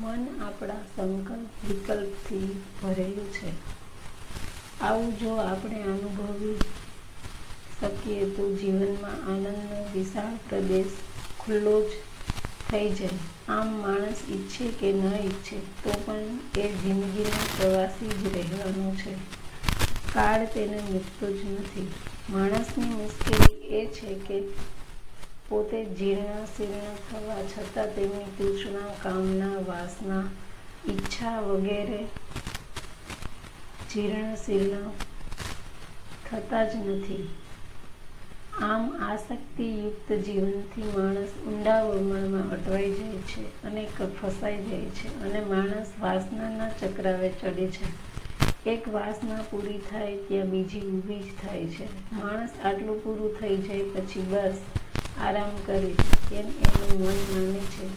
મન આપણા સંકલ્પ વિકલ્પથી ભરેલું છે. આવું જો આપણે અનુભવી શકીએ તો જીવનમાં આનંદનો વિશાળ પ્રદેશ ખુલ્લો જ થઈ જાય. આમ માણસ ઈચ્છે કે ન ઈચ્છે, તો પણ એ જિંદગીનો પ્રવાસી જ રહેવાનો છે. કાળ તેને મૂકતો જ નથી. માણસની મુશ્કેલી એ છે કે પોતે જીર્ણ શીર્ણ થવા છતાં તેમની તૃષ્ણા કામના, વાસના, ઈચ્છા વગેરે જીર્ણ શીર્ણ થતા જ નથી. આમ આસક્તિયુક્ત જીવનથી માણસ ઊંડા વમણમાં અટવાઈ જાય છે અને ફસાઈ જાય છે અને માણસ વાસનાના ચક્રાવે ચડે છે. એક વાસના પૂરી થાય ત્યાં બીજી ઊભી જ થાય છે. માણસ આટલું પૂરું થઈ જાય પછી બસ આરામ કરે. એમ એનું મન માને છે.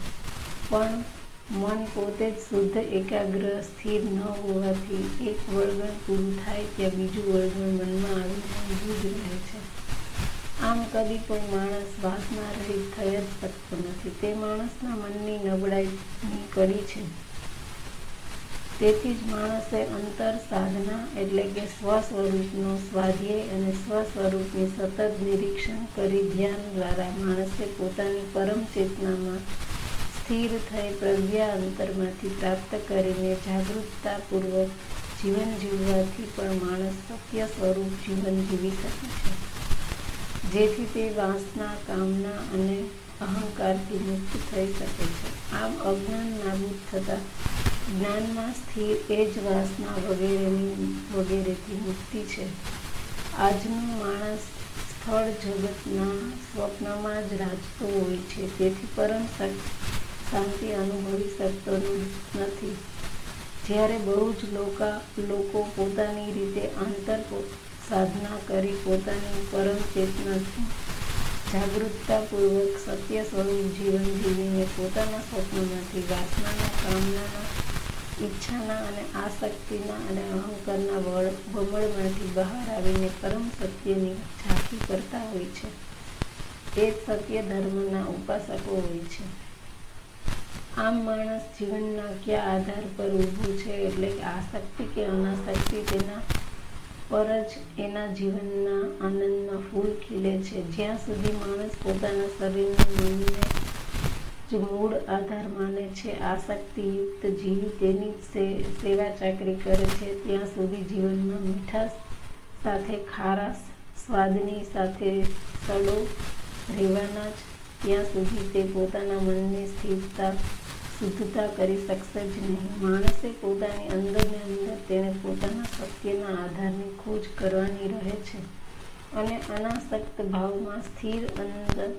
પણ મન પોતે જ શુદ્ધ, એકાગ્ર, સ્થિર ન હોવાથી એક વળગણ પૂરું થાય ત્યાં બીજું વળગણ મનમાં આવી ઊંધું જ રહે છે. આમ કદી પણ માણસ વાસના રહિત થઈ જ શકતો નથી. તે માણસના મનની નબળાઈની કડી છે. તેથી જ માણસે અંતર સાધના એટલે કે સ્વ સ્વરૂપનો સ્વાધ્યાય અને સ્વ સ્વરૂપની સતત નિરીક્ષણ કરી ધ્યાન દ્વારા માણસે પોતાની પરમ ચેતનામાં સ્થિર થઈ પ્રજ્ઞા અંતરમાંથી પ્રાપ્ત કરીને જાગૃતતાપૂર્વક જીવન જીવવાથી પણ માણસ સત્ય સ્વરૂપ જીવન જીવી શકે છે. જેથી તે વાસના, કામના અને અહંકારથી મુક્ત થઈ શકે છે. આમ અજ્ઞાન નાબૂદ થતાં જ્ઞાનમાં સ્થિર એ જ વાસના વગેરેની વગેરેથી મુક્તિ છે. આજનો માણસ સ્થળ જગતના સ્વપ્નમાં જ રાજતો હોય છે. તેથી પરમ શાંતિ અનુભવી શકતો નથી. જ્યારે બહુ જ લોકો પોતાની રીતે આંતર સાધના કરી પોતાની પરમ ચેતનાથી જાગૃતતાપૂર્વક સત્ય સ્વરૂપ જીવન જીવીને પોતાના સ્વપ્નમાંથી વાસનાના કામનાના ઈચ્છાના અને આસક્તિના અને અહંકારના વળ ભમળમાંથી બહાર આવીને પરમ સત્યની ઝાંખી કરતા હોય છે. તે સત્ય ધર્મના ઉપાસકો હોય છે. આમ માણસ જીવનના કયા આધાર પર ઊભું છે એટલે કે આસક્તિ કે અનાસક્તિ તેના પર જ એના જીવનના આનંદમાં ફૂલ ખીલે છે. જ્યાં સુધી માણસ પોતાના શરીરને મનને જ મૂળ આધાર માને છે. આસક્તિયુક્ત જીવી તેની સેવા ચાકરી કરે છે, ત્યાં સુધી જીવનમાં મીઠાશ સાથે ખારાશ, સ્વાદની સાથે સડો રહેવાના જ, ત્યાં સુધી તે પોતાના મનની સ્થિરતા, શુદ્ધતા કરી શકશે જ નહીં. માણસે પોતાની અંદરને અંદર તેણે પોતાના સત્યના આધારની ખોજ કરવાની રહે છે અને અનાસક્ત ભાવમાં સ્થિર અંદર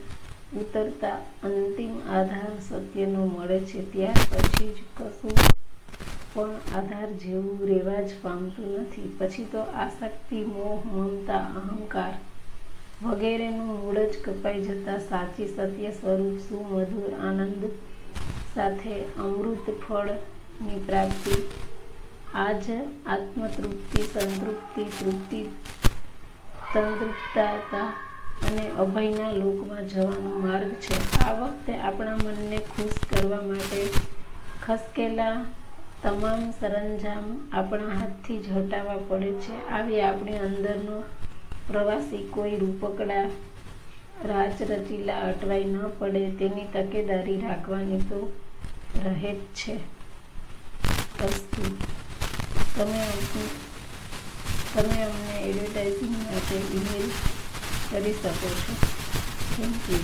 ઉતરતા અંતિમ આધાર સત્યનો મળે છે ત્યાર પછી જ કશું પણ આધાર જેવું રહેવા જ પામતું નથી. પછી તો આસક્તિ, મોહ, મમતા, અહંકાર વગેરેનું મૂળ જ કપાઈ જતા સાચી સત્ય સ્વરૂપ સુમધુર આનંદ સાથે અમૃત ફળની પ્રાપ્તિ. આ જ આત્મતૃપ્તિ, સંતૃપ્તિ, તૃપ્તિ, તંદુરતા અને અભયના લોકમાં જવાનો માર્ગ છે. આ વખતે આપણા મનને ખુશ કરવા માટે ખસકેલા તમામ સરંજામ આપણા હાથથી જ હટાવવા પડે છે. આવી આપણી અંદરનો પ્રવાસી કોઈ રૂપકડા રાચરચીલા અટવાઈ ન પડે, તેની તકેદારી રાખવાની તો રહે જ છે. તમે તમે અમને એડવર્ટાઇઝિંગ માટે ઈમેલ કરી શકો છો થેન્ક યુ